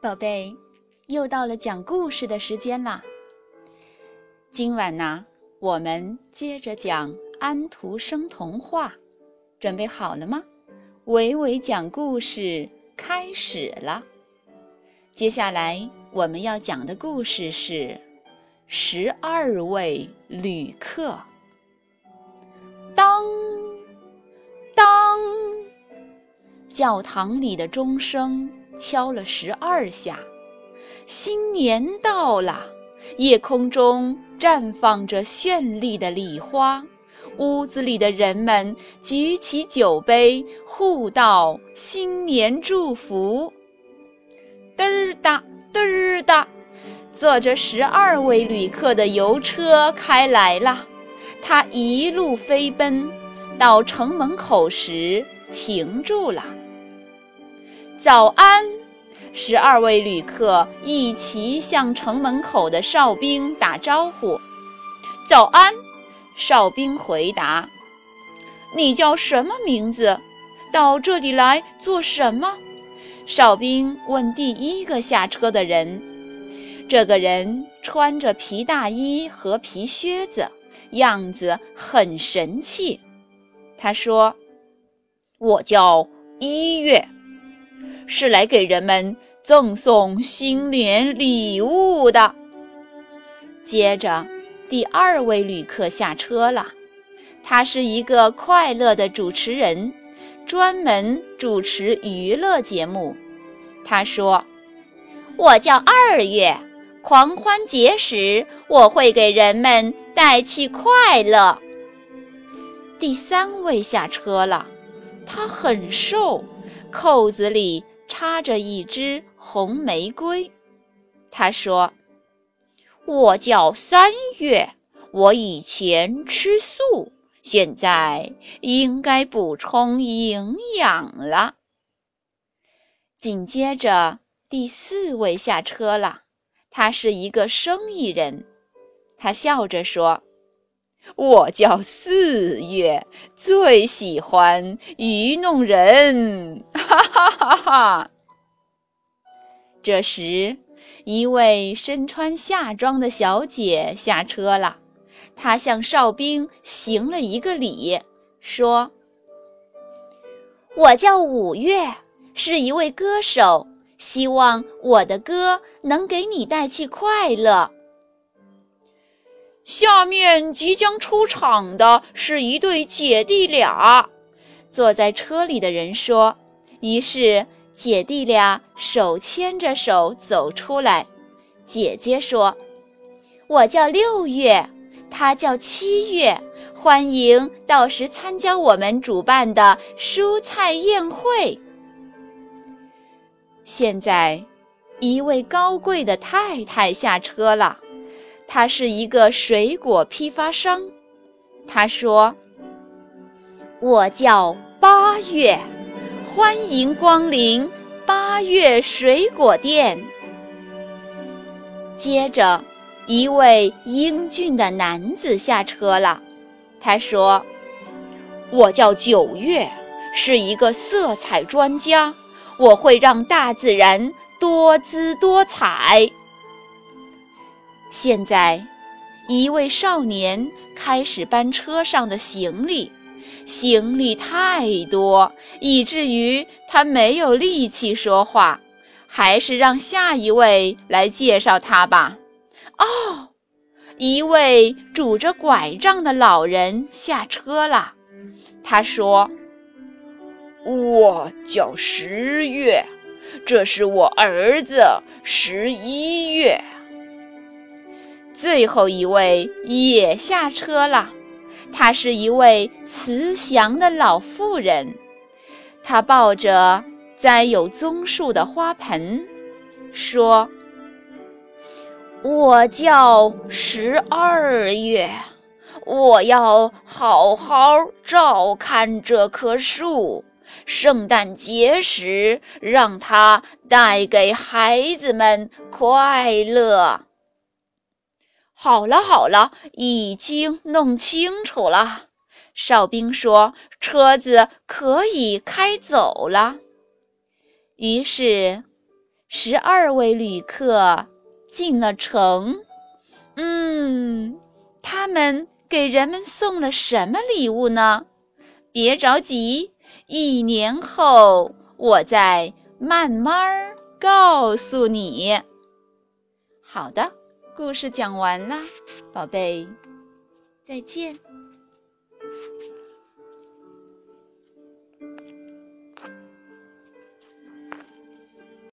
宝贝，又到了讲故事的时间啦。今晚呢，我们接着讲安徒生童话，准备好了吗？伟伟讲故事开始了。接下来我们要讲的故事是《十二位旅客》。当当，教堂里的钟声。敲了十二下，新年到了，夜空中绽放着绚丽的礼花，屋子里的人们举起酒杯，互道新年祝福。嘚儿哒，嘚儿哒，坐着十二位旅客的邮车开来了，他一路飞奔，到城门口时停住了。早安！十二位旅客一齐向城门口的哨兵打招呼。早安！哨兵回答：“你叫什么名字？到这里来做什么？”哨兵问第一个下车的人。这个人穿着皮大衣和皮靴子，样子很神气。他说：“我叫一月。”是来给人们赠送新年礼物的。接着，第二位旅客下车了，他是一个快乐的主持人，专门主持娱乐节目。他说：“我叫二月，狂欢节时我会给人们带去快乐。”第三位下车了，他很瘦，扣子里。插着一支红玫瑰，他说：“我叫三月，我以前吃素，现在应该补充营养了。”紧接着，第四位下车了，他是一个生意人，他笑着说：“我叫四月，最喜欢愚弄人。”哈哈哈哈！这时，一位身穿夏装的小姐下车了。她向哨兵行了一个礼，说：“我叫五月，是一位歌手，希望我的歌能给你带去快乐。”下面即将出场的是一对姐弟俩。坐在车里的人说。于是姐弟俩手牵着手走出来。姐姐说：“我叫六月，他叫七月，欢迎到时参加我们主办的蔬菜宴会。”现在，一位高贵的太太下车了，他是一个水果批发商。他说：“我叫八月。”欢迎光临八月水果店。接着，一位英俊的男子下车了。他说：“我叫九月，是一个色彩专家，我会让大自然多姿多彩。”现在，一位少年开始搬车上的行李。行李太多，以至于他没有力气说话。还是让下一位来介绍他吧。哦，一位拄着拐杖的老人下车了。他说：“我叫十月，这是我儿子十一月。”最后一位也下车了。她是一位慈祥的老妇人，她抱着栽有棕树的花盆，说：“我叫十二月，我要好好照看这棵树，圣诞节时让它带给孩子们快乐。”好了好了，已经弄清楚了。哨兵说：“车子可以开走了。”于是，十二位旅客进了城。嗯，他们给人们送了什么礼物呢？别着急，一年后我再慢慢告诉你。好的，故事讲完啦，宝贝，再见。